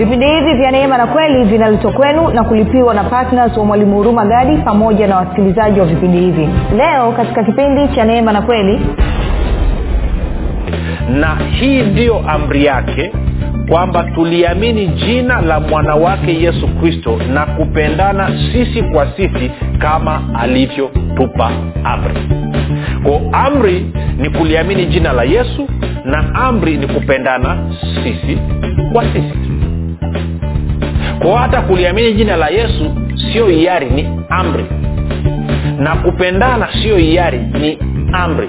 vipindi hivi vya neema na kweli vinaletwa kwenu na kulipiwa na ptns wa mwalimu huruma gadi pamoja na wasikilizaji wa vipindi hivi. Leo katika kipindi cha neema na kweli. Na hii ndiyo amri yake kwamba tuliamini jina la mwana wake yesu kristo na kupendana sisi kwa sisi kama alivyotupa amri. Ko amri ni kuliamini jina la yesu na amri ni kupendana sisi kwa sisi kwao hata kuliamini jina la yesu sio hiari ni amri. Na kupendana sio hiari ni amri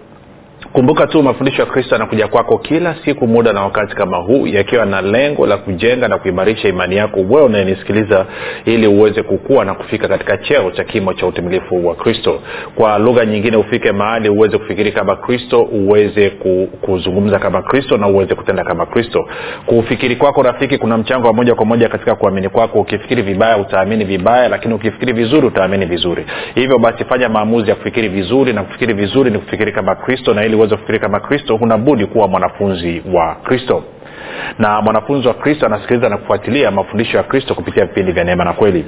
kumbuka tu mafundisho ya kristo yanakuja kwako kila siku muda na wakati kama huu yakiwa na lengo la kujenga na kuimarisha imani yako wewe unayenisikiliza ili uweze kukua na kufika katika cheo cha kimo cha utimilifu wa kristo. Kwa lugha nyingine ufike mahali uweze kufikiri kama kristo uweze kuzungumza kama kristo na uweze kutenda kama kristo. Kufikiri kwako rafiki kuna mchango wa moja kwa moja katika kuamini kwako. Ukifikiri vibaya utaamini vibaya lakini ukifikiri vizuri utaamini vizuri. Hivyo basi fanya maamuzi ya kufikiri vizuri na kufikiri vizuri ni kufikiri kama kristo na ili uweze kufikiri kama kristo hunabudi kuwa mwanafunzi wa kristo. Na mwanafunzi wa kristo anasikiliza na kufuatilia mafundisho ya kristo kupitia vipindi vya neema na kweli.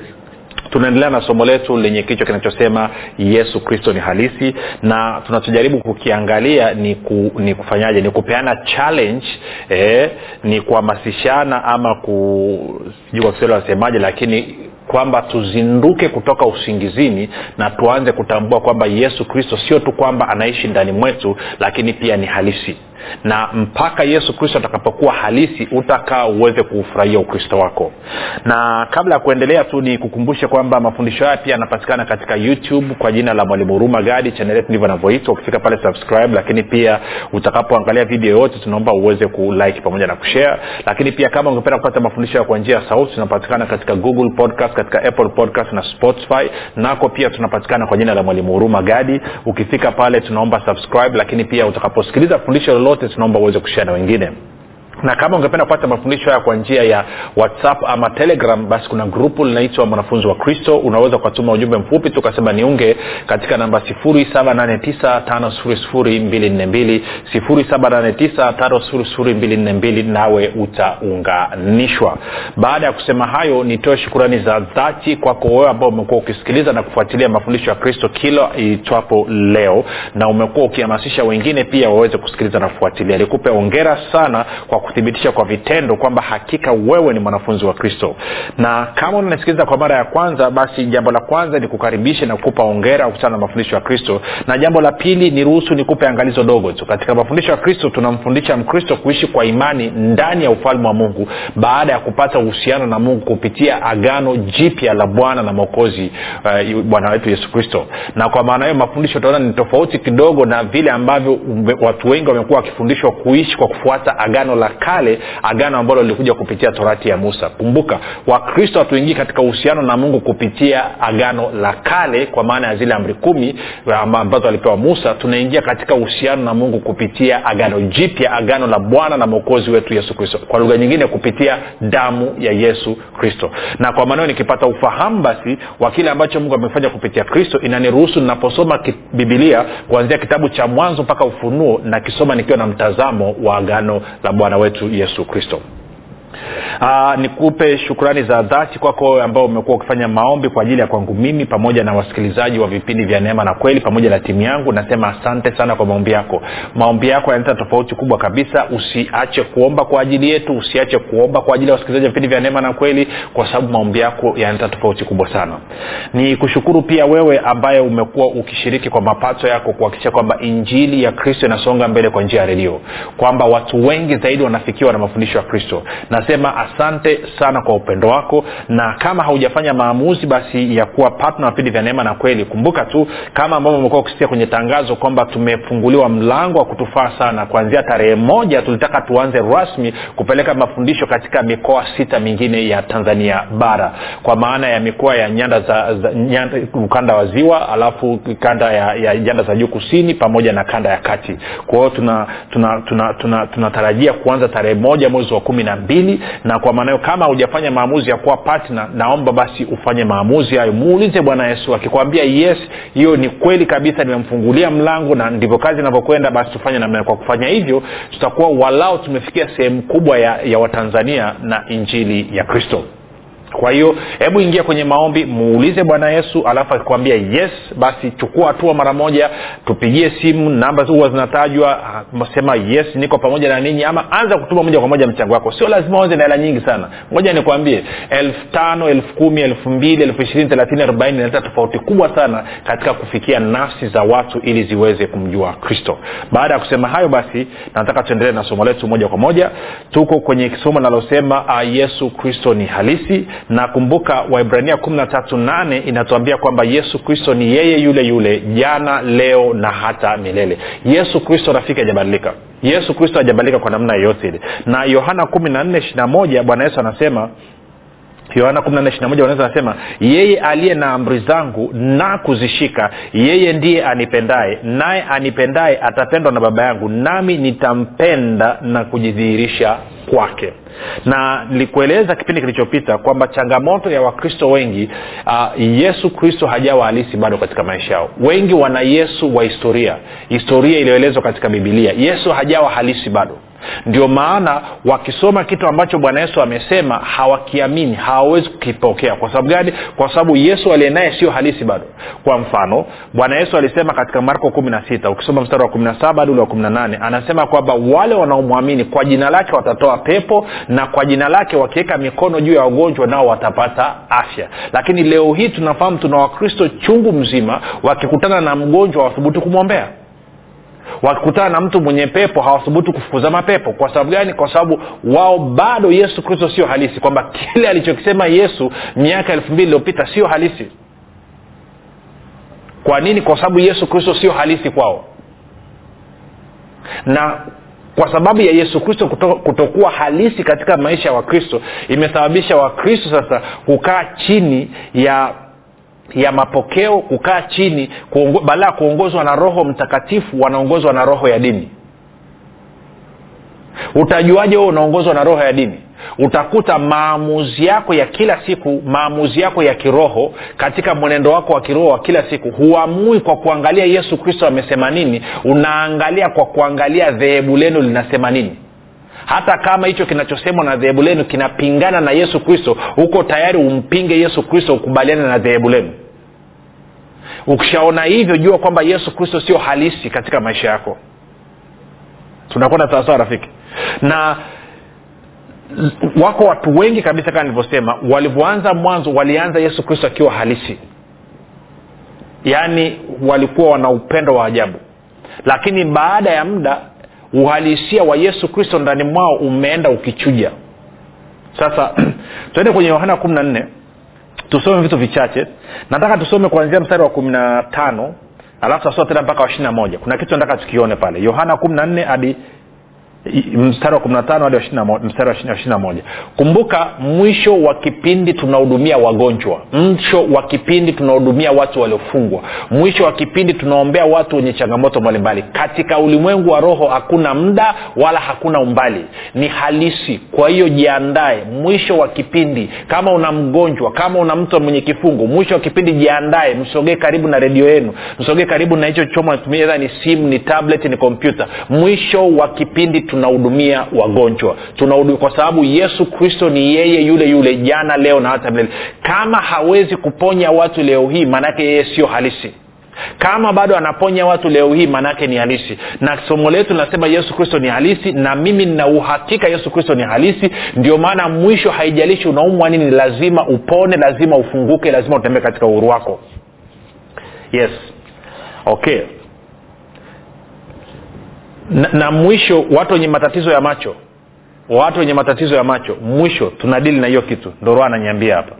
Tunaendelea na somo letu lenye kichwa kinachosema yesu kristo ni halisi. Na tunachojaribu kukiangalia ni, ku, ni kufanyaje? Ni kupeana challenge eh, ni kuhamasishana ama ku sijui kwa kiswahili wasemaje lakini kwamba tuzinduke kutoka usingizini na tuanze kutambua kwamba yesu kristo sio tu kwamba anaishi ndani mwetu lakini pia ni halisi na mpaka yesu kristo atakapokuwa halisi utakaa uweze kuufurahia ukristo wako. Na kabla ya kuendelea tu nikukumbushe kwamba mafundisho haya pia yanapatikana katika youtube kwa jina la mwalimu huruma gadi. Chanel yetu ndivyo anavyoitwa ukifika pale subscribe lakini pia utakapoangalia video yote tunaomba uweze kulike pamoja na kushare. Lakini pia kama ungependa kupata mafundisho kwa njia ya sauti tunapatikana katika google podcast katika apple podcast na spotify. Nako pia tunapatikana kwa jina la mwalimu huruma gadi. Ukifika pale tunaomba subscribe lakini pia utakaposikiliza fundisho lolote lolote tunaomba uweze kushia na wengine na kama ungependa kupata mafundisho haya kwa njia ya whatsapp ama telegram basi kuna grupu linaitwa mwanafunzi wa kristo. Unaweza ukatuma ujumbe mfupi tukasema niunge katika namba 7895242 7895242 nawe utaunganishwa. Baada ya kusema hayo nitoe shukurani za dhati kwako wewe ambao umekuwa ukisikiliza na kufuatilia mafundisho ya kristo kila itwapo leo na umekuwa ukihamasisha wengine pia waweze kusikiliza na kufuatilia. Nikupe ongera sana kwa kuthibitisha kwa vitendo kwamba hakika wewe ni mwanafunzi wa kristo. Na kama unanisikiliza kwa mara ya kwanza basi jambo la kwanza ni kukaribisha na kukupa ongera kuhusiana na mafundisho ya kristo. Na jambo la pili ni ruhusu nikupe angalizo dogo tu. Katika mafundisho ya kristo tunamfundisha mkristo kuishi kwa imani ndani ya ufalme wa mungu baada ya kupata uhusiano na mungu kupitia agano jipya la bwana na mwokozi uh, wetu yesu kristo. Na kwa maana hiyo mafundisho utaona ni tofauti kidogo na vile ambavyo watu wengi wamekuwa wakifundishwa kuishi kwa kufuata agano la kale agano ambalo lilikuja kupitia torati ya musa. Kumbuka wakristo hatuingii katika uhusiano na mungu kupitia agano la kale kwa maana ya zile amri kumi ambazo alipewa musa. Tunaingia katika uhusiano na mungu kupitia agano jipya agano la bwana na mwokozi wetu yesu kristo. Kwa lugha nyingine kupitia damu ya yesu kristo. Na kwa maanao nikipata ufahamu basi wa kile ambacho mungu amefanya kupitia kristo inaniruhusu ninaposoma bibilia kuanzia kitabu cha mwanzo mpaka ufunuo nakisoma nikiwa na mtazamo wa agano la bwana wetu yesu kristo uh, nikupe shukrani za dhati kwako ambao umekuwa ukifanya maombi kwa ajili ya kwangu mimi pamoja na wasikilizaji wa vipindi vya neema na kweli pamoja na timu yangu. Nasema asante sana kwa maombi yako. Maombi yako yanaleta tofauti kubwa kabisa. Usiache kuomba kwa ajili yetu usiache kuomba kwa ajili ya wasikilizaji wa vipindi vya neema na kweli kwa sababu maombi yako yanaleta tofauti kubwa sana. Ni kushukuru pia wewe ambaye umekuwa ukishiriki kwa mapato yako kuhakikisha kwamba injili ya kristo inasonga mbele kwa njia ya redio kwamba watu wengi zaidi wanafikiwa na mafundisho ya kristo. Na nasema asante sana kwa upendo wako na kama haujafanya maamuzi basi ya kuwa patna vipindi vya neema na kweli kumbuka tu kama ambavyo umekuwa ukisikia kwenye tangazo kwamba tumefunguliwa mlango wa kutufaa sana kuanzia tarehe moja tulitaka tuanze rasmi kupeleka mafundisho katika mikoa sita mingine ya tanzania bara kwa maana ya mikoa ya nyanda za, za nyanda, ukanda wa ziwa alafu kanda ya, ya nyanda za juu kusini pamoja na kanda ya kati. Kwa hiyo tunatarajia tuna, tuna, tuna, tuna, tuna kuanza tarehe moja mwezi wa kumi na mbili na kwa maana hiyo kama hujafanya maamuzi ya kuwa patna naomba basi ufanye maamuzi hayo. Muulize bwana yesu akikwambia yes hiyo ni kweli kabisa nimemfungulia mlango na ndivyo kazi inavyokwenda basi tufanye namna kwa kufanya hivyo tutakuwa walao tumefikia sehemu kubwa ya, ya watanzania na injili ya kristo kwa hiyo hebu ingia kwenye maombi muulize bwana yesu alafu akikwambia yes basi chukua hatua mara moja tupigie simu namba huwa zinatajwa sema yes niko pamoja na ninyi ama anza kutuma moja kwa moja mchango wako. Sio lazima uanze na hela nyingi sana. Moja nikwambie elfu tano elfu kumi elfu mbili elfu ishirini thelathini arobaini inaleta tofauti kubwa sana katika kufikia nafsi za watu ili ziweze kumjua kristo. Baada ya kusema hayo basi nataka tuendelee na somo letu moja kwa moja. Tuko kwenye somo linalosema yesu kristo ni halisi na kumbuka waibrania kumi na tatu nane inatuambia kwamba yesu kristo ni yeye yule yule jana leo na hata milele. Yesu kristo rafiki hajabadilika. Yesu kristo hajabadilika kwa namna yeyote ile. Na yohana kumi na nne ishiri na moja bwana yesu anasema yohana wanaweza anasema yeye aliye na amri zangu na kuzishika yeye ndiye anipendaye naye anipendaye atapendwa na baba yangu nami nitampenda na kujidhihirisha kwake. Na nilikueleza kipindi kilichopita kwamba changamoto ya wakristo wengi uh, yesu kristo hajawa halisi bado katika maisha yao. Wengi wana yesu wa historia historia iliyoelezwa katika bibilia yesu hajawa halisi bado ndio maana wakisoma kitu ambacho bwana yesu amesema hawakiamini hawawezi kukipokea. Kwa sababu gani? Kwa sababu yesu aliye naye sio halisi bado. Kwa mfano bwana yesu alisema katika marko kumi na sita ukisoma mstari wa kumi na saba hadi ule wa kumi na nane anasema kwamba wale wanaomwamini kwa jina lake watatoa pepo na kwa jina lake wakiweka mikono juu ya wagonjwa nao watapata afya. Lakini leo hii tunafahamu tuna wakristo chungu mzima wakikutana na mgonjwa wathubutu kumwombea wakikutana na mtu mwenye pepo hawathubutu kufukuza mapepo. Kwa sababu gani? Kwa sababu wao bado yesu kristo sio halisi. Kwamba kile alichokisema yesu miaka elfu mbili iliyopita sio halisi. Kwa nini? Kwa sababu yesu kristo sio halisi kwao. Na kwa sababu ya yesu kristo kutokuwa halisi katika maisha ya wakristo imesababisha wakristo sasa kukaa chini ya ya mapokeo kukaa chini badala ya kuongozwa na roho mtakatifu wanaongozwa na roho ya dini. Utajuaje huo unaongozwa na roho ya dini? Utakuta maamuzi yako ya kila siku maamuzi yako ya kiroho katika mwenendo wako wa kiroho wa kila siku huamui kwa kuangalia yesu kristo amesema nini unaangalia kwa kuangalia dhehebu lenu linasema nini. Hata kama hicho kinachosemwa na dhehebu lenu kinapingana na yesu kristo huko tayari umpinge yesu kristo ukubaliane na dhehebu lenu ukishaona hivyo jua kwamba yesu kristo sio halisi katika maisha yako. Tunakwenda sawasawa rafiki? Na wako watu wengi kabisa kama nilivyosema walivyoanza mwanzo walianza yesu kristo akiwa halisi. Yaani walikuwa wana upendo wa ajabu. Lakini baada ya muda uhalisia wa yesu kristo ndani mwao umeenda ukichuja. Sasa tuende kwenye yohana kumi na nne tusome vitu vichache. Nataka tusome kuanzia mstari wa kumi na tano alafu tasoma tena mpaka wa ishiri na moja. Kuna kitu nataka tukione pale. Yohana kumi na nne hadi mstari wa hadi mstari wa moja. Kumbuka mwisho wa kipindi tunahudumia wagonjwa. Mwisho wa kipindi tunahudumia watu waliofungwa. Mwisho wa kipindi tunaombea watu wenye changamoto mbalimbali. Katika ulimwengu wa roho hakuna muda wala hakuna umbali. Ni halisi. Kwa hiyo jiandae. Mwisho wa kipindi kama una mgonjwa kama una mtu mwenye kifungo mwisho wa kipindi jiandae. Msogee karibu na redio yenu. Msogee karibu na hicho choma ni simu ni tablet ni kompyuta mwisho wa kipindi tunahudumia wagonjwa. Tunahudumia kwa sababu yesu kristo ni yeye yule yule jana leo na hata milele. Kama hawezi kuponya watu leo hii maanake yeye sio halisi. Kama bado anaponya watu leo hii maanaake ni halisi. Na somo letu linasema yesu kristo ni halisi na mimi nina uhakika yesu kristo ni halisi. Ndio maana mwisho haijalishi unaumwa nini lazima upone lazima ufunguke lazima utembee katika uhuru wako. Yes. Okay na, na mwisho watu wenye matatizo ya macho. Watu wenye matatizo ya macho mwisho tunadili na hiyo kitu. Ndo roho ananiambia hapa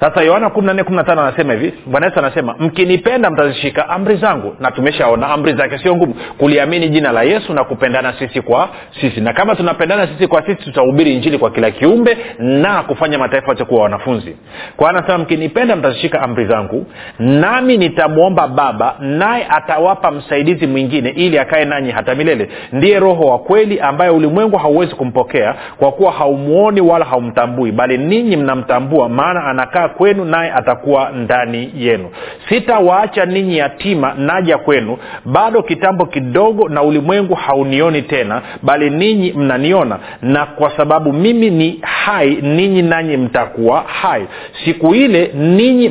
sasa yohana kumi na nne anasema hivi. Bwana yesu anasema mkinipenda mtazishika amri zangu na tumeshaona amri zake sio ngumu. Kuliamini jina la yesu na kupendana sisi kwa sisi. Na kama tunapendana sisi kwa sisi tutahubiri injili kwa kila kiumbe na kufanya mataifa yote kuwa wanafunzi. Kwa anasema mkinipenda mtazishika amri zangu nami nitamwomba baba naye atawapa msaidizi mwingine ili akae nanyi hata milele. Ndiye roho wa kweli ambaye ulimwengu hauwezi kumpokea kwa kuwa haumwoni wala haumtambui bali ninyi mnamtambua maana anakaa kwenu naye atakuwa ndani yenu. Sitawaacha ninyi yatima naja kwenu. Bado kitambo kidogo na ulimwengu haunioni tena bali ninyi mnaniona. Na kwa sababu mimi ni hai ninyi nanyi mtakuwa hai. Siku ile ninyi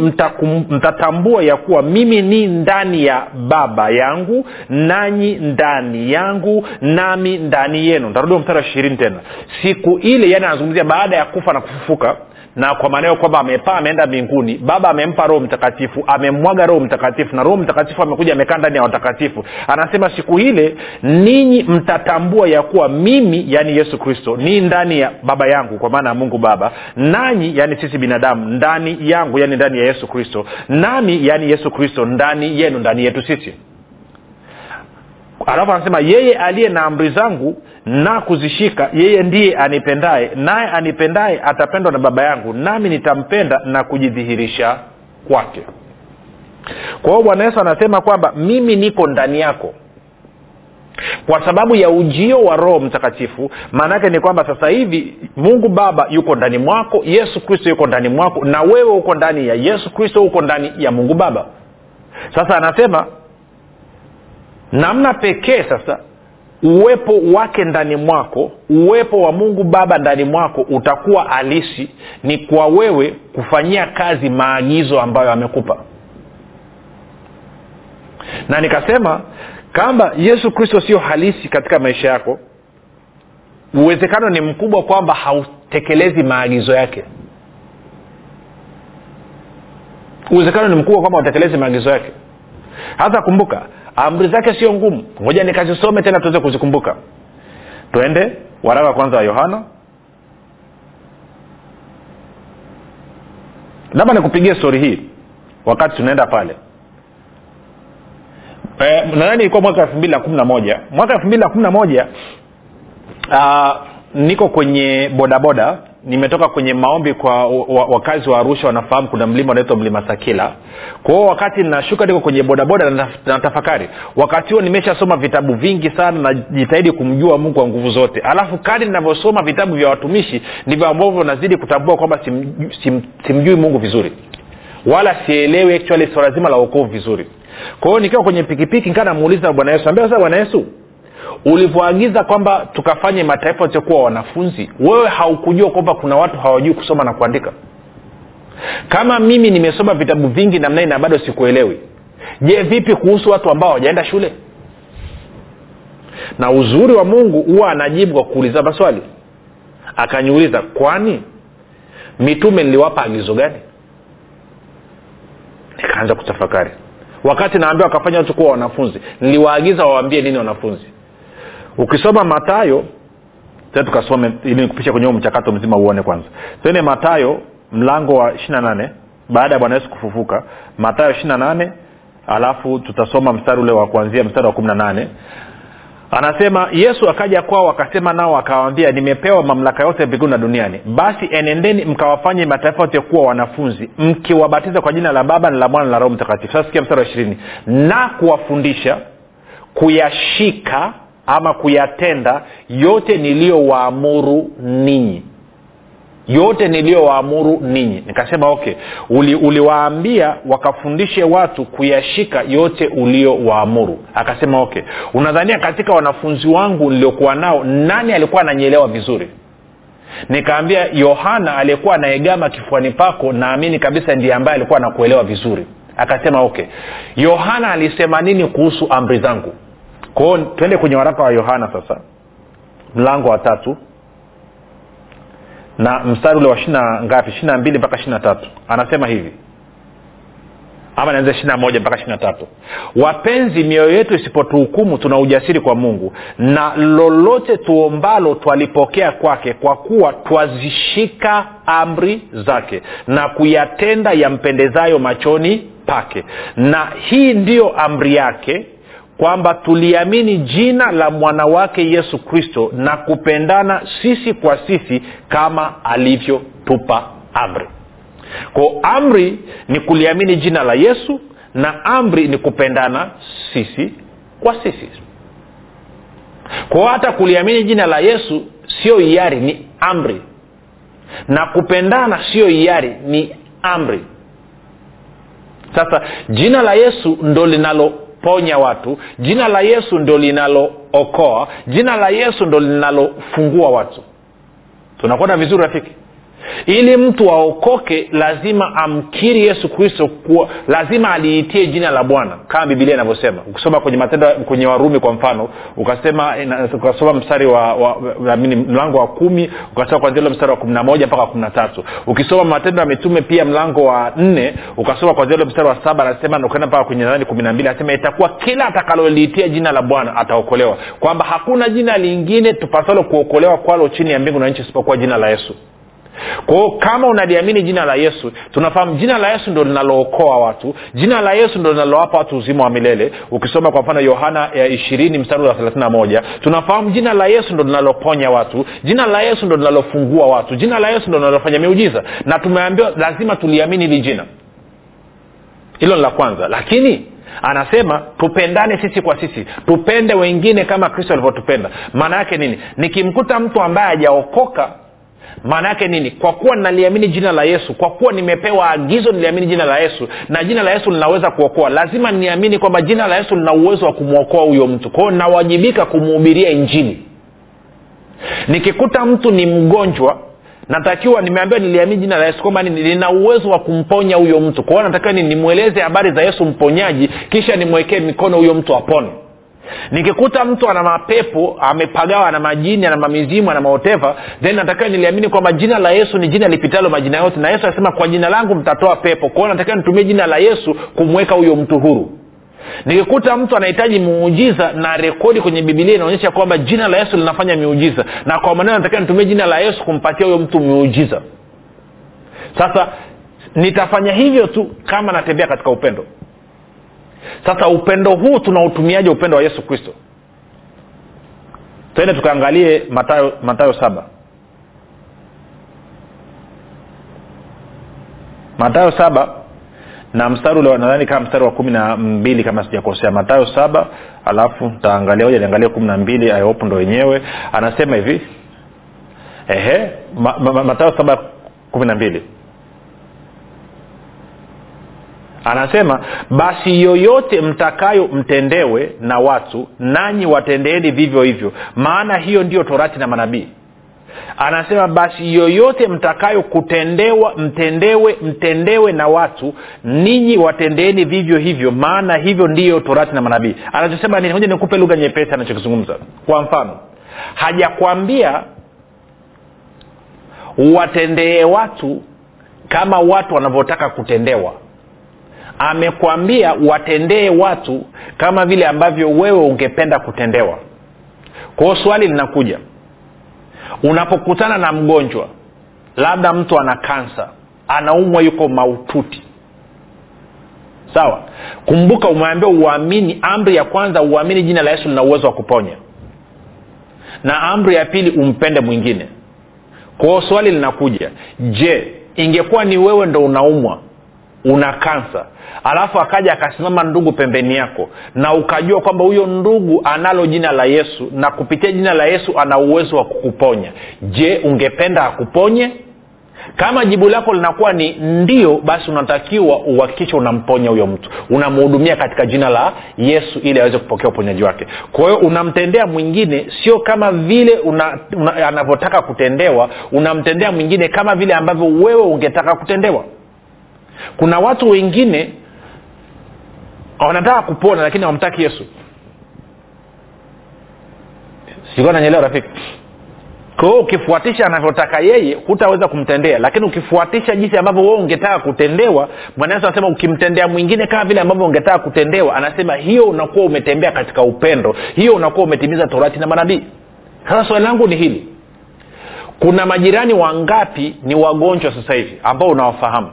mtatambua ya kuwa mimi ni ndani ya baba yangu nanyi ndani yangu nami ndani yenu. Ntarudia mstari wa ishirini tena. Siku ile yani anazungumzia baada ya kufa na kufufuka na kwa maanao kwamba amepaa ameenda mbinguni. Baba amempa roho mtakatifu amemwaga roho mtakatifu na roho mtakatifu amekuja amekaa ndani ya watakatifu. Anasema siku ile ninyi mtatambua ya kuwa mimi yaani yesu kristo ni ndani ya baba yangu kwa maana ya mungu baba. Nanyi yaani sisi binadamu ndani yangu yaani ndani ya yesu kristo. Nami yaani yesu kristo ndani yenu ndani yetu sisi alafu anasema yeye aliye na amri zangu na kuzishika yeye ndiye anipendaye naye anipendaye atapendwa na baba yangu nami nitampenda na kujidhihirisha kwake. Kwa hiyo bwana yesu anasema kwamba mimi niko ndani yako. Kwa sababu ya ujio wa roho mtakatifu maanaake ni kwamba sasa hivi mungu baba yuko ndani mwako yesu kristo yuko ndani mwako na wewe uko ndani ya yesu kristo uko ndani ya mungu baba. Sasa anasema namna pekee sasa uwepo wake ndani mwako uwepo wa mungu baba ndani mwako utakuwa halisi ni kwa wewe kufanyia kazi maagizo ambayo amekupa. Na nikasema kama yesu kristo sio halisi katika maisha yako. Uwezekano ni mkubwa kwamba hautekelezi maagizo yake. Uwezekano ni mkubwa kwamba hautekelezi maagizo yake hasa kumbuka amri zake sio ngumu. Ngoja nikazisome tena tuweze kuzikumbuka. Twende waraka wa kwanza wa yohana. Labda nikupigie stori hii wakati tunaenda pale. E, nadhani ilikuwa mwaka elfu mbili na kumi na moja. Mwaka elfu mbili na kumi na moja uh, niko kwenye bodaboda nimetoka kwenye maombi kwa wakazi wa arusha wanafahamu kuna mlima unaitwa mlima sakila. Kwao wakati nashuka niko kwenye bodaboda na tafakari wakati huo nimeshasoma vitabu vingi sana najitahidi kumjua mungu kwa nguvu zote. Alafu kadi ninavyosoma vitabu vya watumishi ndivyo ambavyo nazidi kutambua kwamba sim, sim, simjui mungu vizuri. Wala sielewi actually swala zima la uokovu vizuri. Kwa hiyo nikiwa kwenye pikipiki nikaa namuuliza bwana yesu ambia sasa bwana yesu ulivyoagiza kwamba tukafanye mataifa wasiokuwa wanafunzi wewe haukujua kwamba kuna watu hawajui kusoma na kuandika? Kama mimi nimesoma vitabu vingi namna hii na bado sikuelewi je vipi kuhusu watu ambao hawajaenda shule? Na uzuri wa mungu huwa anajibu kwa kuuliza maswali. Akaniuliza kwani mitume niliwapa agizo gani? Nikaanza kutafakari. Wakati naambia wakafanya watu kuwa wanafunzi niliwaagiza wawaambie nini wanafunzi ukisoma matayo tukasome ili nikupisha kwenye mchakato mzima uone kwanza. Tene matayo mlango wa ishiri nane baada ya bwana yesu kufufuka. Matayo ishiri nane alafu tutasoma mstari ule wa kuanzia mstari wa kumi na nane. Anasema yesu akaja kwao akasema nao akawambia nimepewa mamlaka yote mbinguni na duniani. Basi enendeni mkawafanye mataifa yote kuwa wanafunzi mkiwabatiza kwa jina la baba na la mwana na la roho mtakatifu. Sasa sikia mstari wa ishirini. Na kuwafundisha kuyashika ama kuyatenda yote niliyowaamuru ninyi. Yote niliyowaamuru ninyi. Nikasema okay uliwaambia uli wakafundishe watu kuyashika yote uliowaamuru akasema okay unadhania katika wanafunzi wangu niliokuwa nao nani alikuwa ananyielewa vizuri? Nikaambia yohana aliyekuwa anaegama kifuani pako naamini kabisa ndiye ambaye alikuwa anakuelewa vizuri. Akasema okay yohana alisema nini kuhusu amri zangu kwao twende kwenye waraka wa yohana sasa. Mlango wa tatu. Na mstari ule wa shina ngapi? ishiri na mbili mpaka ishiri tatu. Anasema hivi. Ama naanza ishiri moja mpaka ishiri tatu. Wapenzi mioyo yetu isipotuhukumu tuna ujasiri kwa mungu. Na lolote tuombalo twalipokea kwake kwa kuwa twazishika amri zake na kuyatenda yampendezayo machoni pake. Na hii ndiyo amri yake kwamba tuliamini jina la mwana wake yesu kristo na kupendana sisi kwa sisi kama alivyotupa amri. Ko amri ni kuliamini jina la yesu na amri ni kupendana sisi kwa sisi. Kwa hata kuliamini jina la yesu sio hiari ni amri. Na kupendana sio hiari ni amri. Sasa jina la yesu ndo linaloponya watu. Jina la yesu ndo linalookoa. Jina la yesu ndo linalofungua watu. Tunakwenda vizuri rafiki ili mtu aokoke lazima amkiri yesu kristo lazima aliitie jina la bwana kama bibilia inavyosema. Ukisoma kwenye matendo kwenye warumi kwa mfano ukasema ukasoma mstari wa, wa, wa mlango wa kumi ukasoma kwanzia ule mstari wa kumi na moja mpaka kumi na tatu. Ukisoma matendo ya mitume pia mlango wa nne ukasoma kwanzia ule mstari wa saba anasema ukaenda mpaka kwenye nadhani kumi na mbili anasema itakuwa kila atakaloliitia jina la bwana ataokolewa. Kwamba hakuna jina lingine tupasalo kuokolewa kwalo chini ya mbingu na nchi isipokuwa jina la yesu kwao kama unaliamini jina la yesu tunafahamu jina la yesu ndo linalookoa watu jina la yesu ndo linalowapa watu uzima wa milele. Ukisoma kwa mfano yohana ya ishirini mstari wa thelathini moja tunafahamu jina la yesu ndo linaloponya watu jina la yesu ndo linalofungua watu jina la yesu ndo linalofanya miujiza. Na tumeambiwa lazima tuliamini hili jina. Hilo ni la kwanza. Lakini anasema tupendane sisi kwa sisi tupende wengine kama kristo alivyotupenda. Maana yake nini? Nikimkuta mtu ambaye hajaokoka maana yake nini? Kwa kuwa naliamini jina la yesu kwa kuwa nimepewa agizo niliamini jina la yesu na jina la yesu linaweza kuokoa lazima niamini kwamba jina la yesu lina uwezo wa kumwokoa huyo mtu. Kwao nawajibika kumhubiria injili. Nikikuta mtu ni mgonjwa natakiwa nimeambiwa niliamini jina la yesu kwamba lina uwezo wa kumponya huyo mtu. Kwao natakiwa nimweleze habari za yesu mponyaji kisha nimwekee mikono huyo mtu apone nikikuta mtu ana mapepo amepagawa ana majini ana mamizimu ana maoteva then natakiwa niliamini kwamba jina la yesu ni jina lipitalo majina yote na yesu anasema kwa jina langu mtatoa pepo. Kwao natakiwa nitumie jina la yesu kumweka huyo mtu huru. Nikikuta mtu anahitaji muujiza na rekodi kwenye bibilia inaonyesha kwamba jina la yesu linafanya miujiza. Na kwa maneno natakiwa nitumie jina la yesu kumpatia huyo mtu miujiza. Sasa nitafanya hivyo tu kama natembea katika upendo sasa upendo huu tunautumiaje upendo wa yesu kristo? Twende tukaangalie matayo matayo saba. Matayo saba na mstari ule nadhani kama mstari wa kumi na mbili kama sijakosea. Matayo saba alafu taangalia hoja niangalie kumi na mbili ayopo ndo wenyewe anasema hivi ehe ma, ma, matayo saba kumi na mbili anasema basi yoyote mtakayo mtendewe na watu nanyi watendeeni vivyo hivyo maana hiyo ndiyo torati na manabii. Anasema basi yoyote mtakayo kutendewa mtendewe mtendewe na watu ninyi watendeeni vivyo hivyo maana hivyo ndiyo torati na manabii. Anachosema nini moja nikupe lugha nyepesi anachokizungumza. Kwa mfano hajakwambia watendee watu kama watu wanavyotaka kutendewa amekwambia watendee watu kama vile ambavyo wewe ungependa kutendewa. Kwao swali linakuja. Unapokutana na mgonjwa labda mtu ana kansa anaumwa yuko maututi. Sawa? Kumbuka umeambia uamini amri ya kwanza uamini jina la yesu lina uwezo wa kuponya. Na amri ya pili umpende mwingine. Kwao swali linakuja. Je ingekuwa ni wewe ndo unaumwa una kansa alafu akaja akasimama ndugu pembeni yako na ukajua kwamba huyo ndugu analo jina la yesu na kupitia jina la yesu ana uwezo wa kukuponya. Je ungependa akuponye? Kama jibu lako linakuwa ni ndio basi unatakiwa uhakikishe unamponya huyo mtu. Unamhudumia katika jina la yesu ili aweze kupokea uponyaji wake. Kwa hiyo unamtendea mwingine sio kama vile una, una, anavyotaka kutendewa. Unamtendea mwingine kama vile ambavyo wewe ungetaka kutendewa kuna watu wengine wanataka kupona lakini hawamtaki yesu. Sikuwa nanyelewa rafiki? Kwa ukifuatisha anavyotaka yeye hutaweza kumtendea. Lakini ukifuatisha jinsi ambavyo wewe ungetaka kutendewa mwanayesu anasema ukimtendea mwingine kama vile ambavyo ungetaka kutendewa anasema hiyo unakuwa umetembea katika upendo. Hiyo unakuwa umetimiza torati na manabii. Sasa swali langu ni hili. Kuna majirani wangapi ni wagonjwa sasa hivi ambao unawafahamu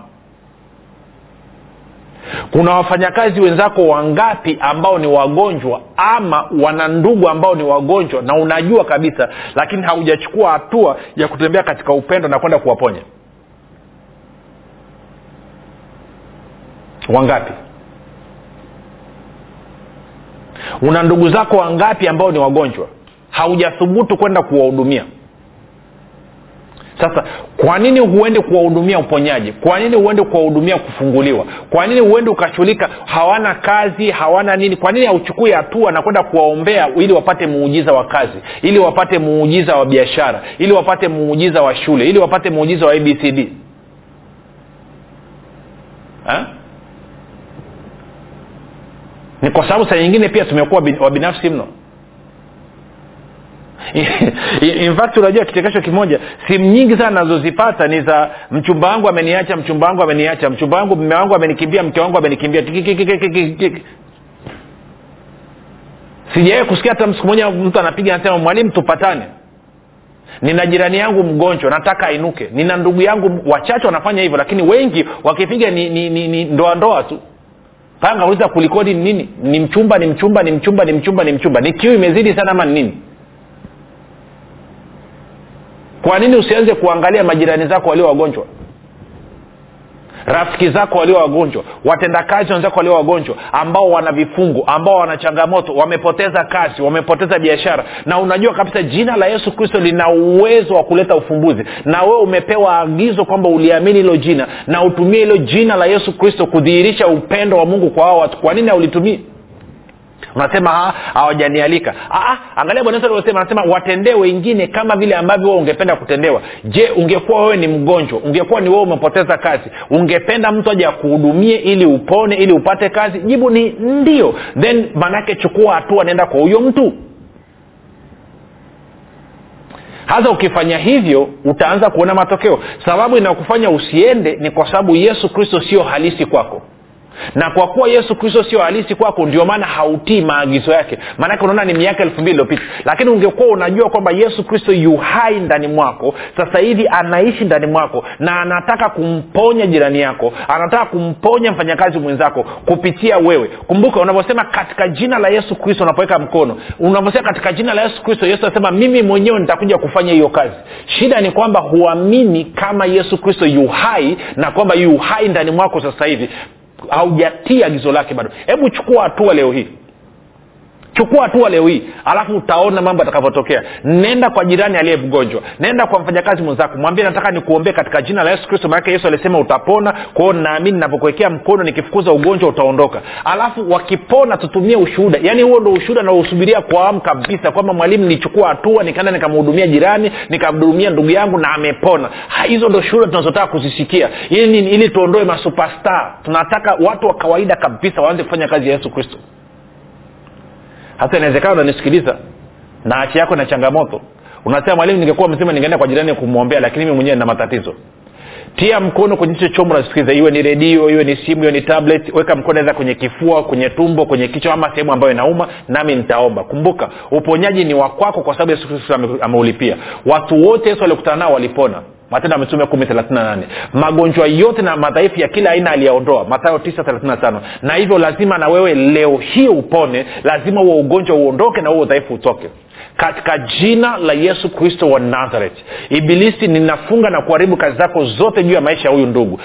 kuna wafanyakazi wenzako wangapi ambao ni wagonjwa ama wana ndugu ambao ni wagonjwa na unajua kabisa lakini haujachukua hatua ya kutembea katika upendo na kwenda kuwaponya? Wangapi? Una ndugu zako wangapi ambao ni wagonjwa? Haujathubutu kwenda kuwahudumia sasa kwa nini huende kuwahudumia uponyaji kwa nini huende kuwahudumia kufunguliwa? Kwa nini huende ukashughulika hawana kazi hawana nini? Kwa nini hauchukui hatua na kwenda kuwaombea ili wapate muujiza wa kazi ili wapate muujiza wa biashara ili wapate muujiza wa shule ili wapate muujiza wa abcd ha? ni kwa sababu saa nyingine pia tumekuwa wabinafsi mno in fact unajua kichekesho kimoja simu nyingi sana nazozipata ni za mchumba wangu ameniacha mchumba wangu ameniacha mchumba wangu mme wangu amenikimbia mke wangu amenikimbia sijawai kusikia hata siku moja mtu anapiga anasema mwalimu tupatane. Nina jirani yangu mgonjwa nataka ainuke. Nina ndugu yangu wachache wanafanya hivyo lakini wengi wakipiga ni, ni, ni, ni ndoa ndoa tu. Panga uliza kulikodi ni nini? Ni mchumba ni mchumba ni mchumba ni mchumba ni mchumba. Ni kiu imezidi sana ama ni nini kwa nini usianze kuangalia majirani zako walio wagonjwa? Rafiki zako walio wagonjwa watendakazi wenzako walio wagonjwa ambao wana vifungu ambao wana changamoto wamepoteza kazi wamepoteza biashara. Na unajua kabisa jina la yesu kristo lina uwezo wa kuleta ufumbuzi. Na wewe umepewa agizo kwamba uliamini hilo jina na utumie hilo jina la yesu kristo kudhihirisha upendo wa mungu kwa hao watu. Kwa nini haulitumii unasema hawajanialika. Angalia bwana alivyosema anasema watendee wengine kama vile ambavyo wewe ungependa kutendewa. Je ungekuwa wewe ni mgonjwa ungekuwa ni wewe umepoteza kazi ungependa mtu aje akuhudumie ili upone ili upate kazi? Jibu ni ndio. Then maanaake chukua hatua naenda kwa huyo mtu. Hasa ukifanya hivyo utaanza kuona matokeo. Sababu inayokufanya usiende ni kwa sababu yesu kristo sio halisi kwako na kwa kuwa yesu kristo sio halisi kwako ndio maana hautii maagizo yake. Maanake unaona ni miaka elfu mbili iliyopita. Lakini ungekuwa unajua kwamba yesu kristo yu hai ndani mwako sasa hivi anaishi ndani mwako na anataka kumponya jirani yako anataka kumponya mfanyakazi mwenzako kupitia wewe. Kumbuka unavyosema katika jina la yesu kristo unapoweka mkono unavyosema katika jina la yesu kristo yesu anasema mimi mwenyewe nitakuja kufanya hiyo kazi. Shida ni kwamba huamini kama yesu kristo yu na kwamba yu hai ndani mwako sasa hivi haujatii agizo lake bado. Hebu chukua hatua leo hii chukua hatua leo hii alafu utaona mambo yatakavyotokea. Nenda kwa jirani aliye mgonjwa. Nenda kwa mfanyakazi mwenzako. Mwambie nataka nikuombee katika jina la yesu kristo. Maanake yesu alisema utapona. Kwao naamini navyokuwekea mkono nikifukuza ugonjwa utaondoka. Alafu wakipona tutumie ushuhuda. Yaani huo ndo ushuhuda nausubiria kwa kabisa kwamba mwalimu nichukua hatua nikaenda nikamhudumia jirani nikamhudumia ndugu yangu na amepona. Hizo ndo shuhuda tunazotaka kuzisikia. Ili, ili tuondoe masupestar tunataka watu wa kawaida kabisa waanze kufanya kazi ya yesu kristo hata inawezekana unanisikiliza. Na afya yako na changamoto. Unasema mwalimu ningekuwa mzima ningeenda kwa jirani kumwombea lakini mi mwenyewe na matatizo. Tia mkono kwenye hicho chombo unasikiliza iwe ni redio iwe ni simu iwe ni tablet weka mkono aidha kwenye kifua kwenye tumbo kwenye kichwa ama sehemu ambayo inauma nami nitaomba. Kumbuka uponyaji ni wakwako kwa sababu yesu kristo ameulipia. Watu wote yesu waliokutana nao walipona matendo ya mitume kumi thelathini na nane. Magonjwa yote na madhaifu ya kila aina aliyaondoa. Matayo tisa thelathini na tano. Na hivyo lazima na wewe leo hii upone. Lazima huo ugonjwa uondoke na huo udhaifu utoke. Katika jina la yesu kristo wa nazareth. Ibilisi ninafunga na kuharibu kazi zako zote juu ya maisha ya huyu ndugu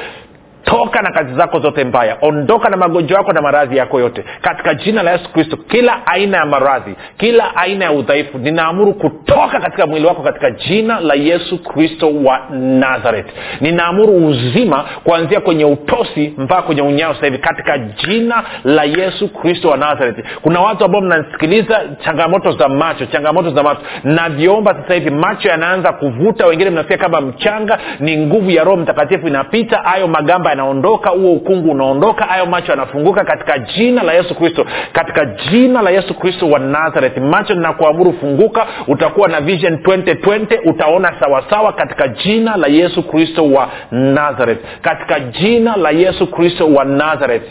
toka na kazi zako zote mbaya. Ondoka na magonjwa yako na maradhi yako yote. Katika jina la yesu kristo kila aina ya maradhi kila aina ya udhaifu ninaamuru kutoka katika mwili wako katika jina la yesu kristo wa nazareth. Ninaamuru uzima kuanzia kwenye utosi mpaka kwenye unyao sasa hivi katika jina la yesu kristo wa nazareth. Kuna watu ambao mnasikiliza changamoto za macho changamoto za macho. Navyoomba sasa hivi macho yanaanza kuvuta wengine mnasikia kama mchanga ni nguvu ya roho mtakatifu inapita hayo magamba yanaondoka huo ukungu unaondoka hayo macho yanafunguka katika jina la yesu kristo. Katika jina la yesu kristo wa nazareth. Macho ninakuamuru funguka utakuwa na vision 2020 utaona sawasawa katika jina la yesu kristo wa nazareth. Katika jina la yesu kristo wa nazareth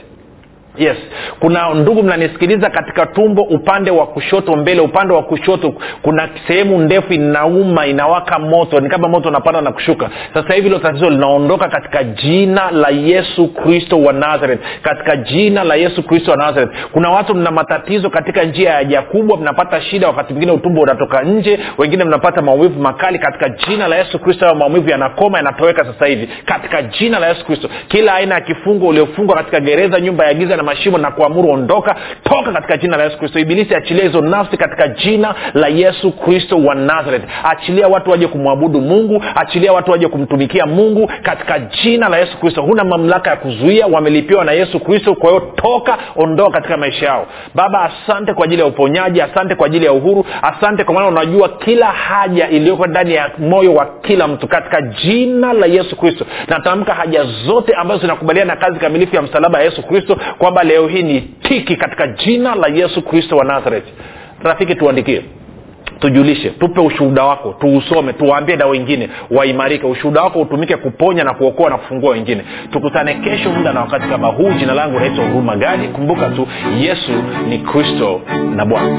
yes. Kuna ndugu mnanisikiliza katika tumbo upande wa kushoto mbele upande wa kushoto kuna sehemu ndefu inauma inawaka moto. Ni kama moto unapanda na kushuka. Sasa hivi hilo tatizo linaondoka katika jina la yesu kristo wa nazareth. Katika jina la yesu kristo wa nazareth. Kuna watu mna matatizo katika njia ya haja kubwa mnapata shida wakati mwingine utumbo unatoka nje wengine mnapata maumivu makali. Katika jina la yesu kristo hayo maumivu yanakoma yanatoweka sasa hivi. Katika jina la yesu kristo. Kila aina ya kifungo uliofungwa katika gereza nyumba ya giza na mashimo na kuamuru ondoka. Toka katika jina la yesu kristo. Ibilisi achilia hizo nafsi katika jina la yesu kristo wa nazareth. Achilia watu waje kumwabudu mungu. Achilia watu waje kumtumikia mungu katika jina la yesu kristo. Huna mamlaka ya kuzuia wamelipiwa na yesu kristo. Kwa hiyo toka ondoka katika maisha yao. Baba asante kwa ajili ya uponyaji asante kwa ajili ya uhuru asante kwa maana unajua kila haja iliyoko ndani ya moyo wa kila mtu katika jina la yesu kristo. Natamka haja zote ambazo zinakubaliana na kazi kamilifu ya msalaba ya yesu kristo kwamba leo hii ni tiki katika jina la yesu kristo wa nazareth. Rafiki tuandikie. Tujulishe. Tupe ushuhuda wako. Tuusome. Tuwaambie na wengine waimarike. Ushuhuda wako utumike kuponya na kuokoa na kufungua wengine. Tukutane kesho muda na wakati kama huu. Jina langu naitwa huruma gani kumbuka tu yesu ni kristo na bwana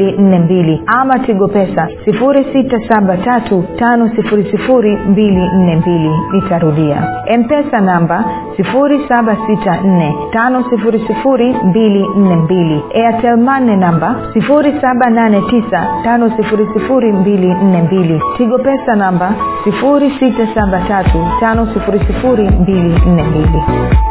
7895242 ama tigo pesa 6735242 nitarudia mpesa namba 7645242 airtelmane namba 7895242 tigo pesa namba 6735242